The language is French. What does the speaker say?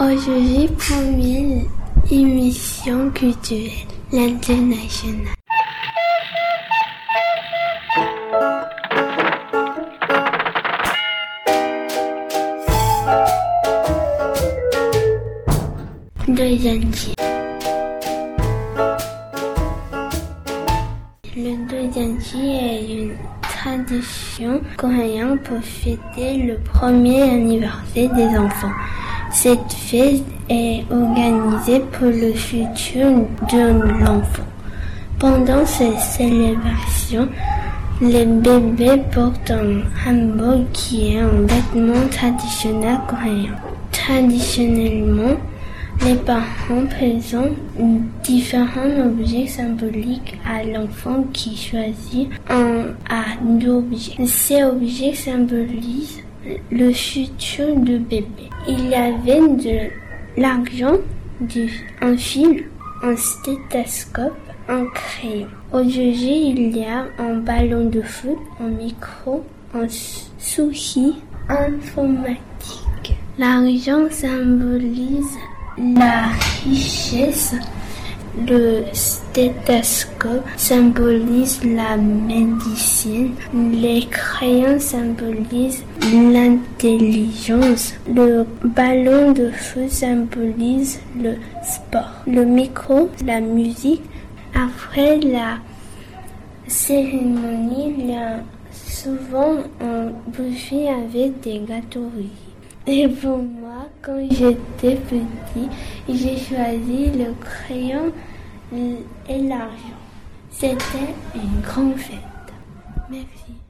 Aujourd'hui, première émission culturelle, l'international. Le deuxième est une tradition coréenne pour fêter le premier anniversaire des enfants. Cette fête est organisée pour le futur de l'enfant. Pendant ces célébrations, les bébés portent un hanbok qui est un vêtement traditionnel coréen. Traditionnellement, les parents présentent différents objets symboliques à l'enfant qui choisit un à deux objets. Ces objets symbolisent le futur du bébé. Il y avait de l'argent, un fil, un stéthoscope, un crayon. Aujourd'hui, il y a un ballon de foot, un micro, un souci informatique. L'argent symbolise la richesse. Le stéthoscope symbolise la médecine. Les crayons symbolisent l'intelligence. Le ballon de feu symbolise le sport. Le micro, la musique. Après la cérémonie, il y a souvent un buffet avec des gâteaux et quand j'étais petit, j'ai choisi le crayon et l'argent. C'était une grande fête. Merci.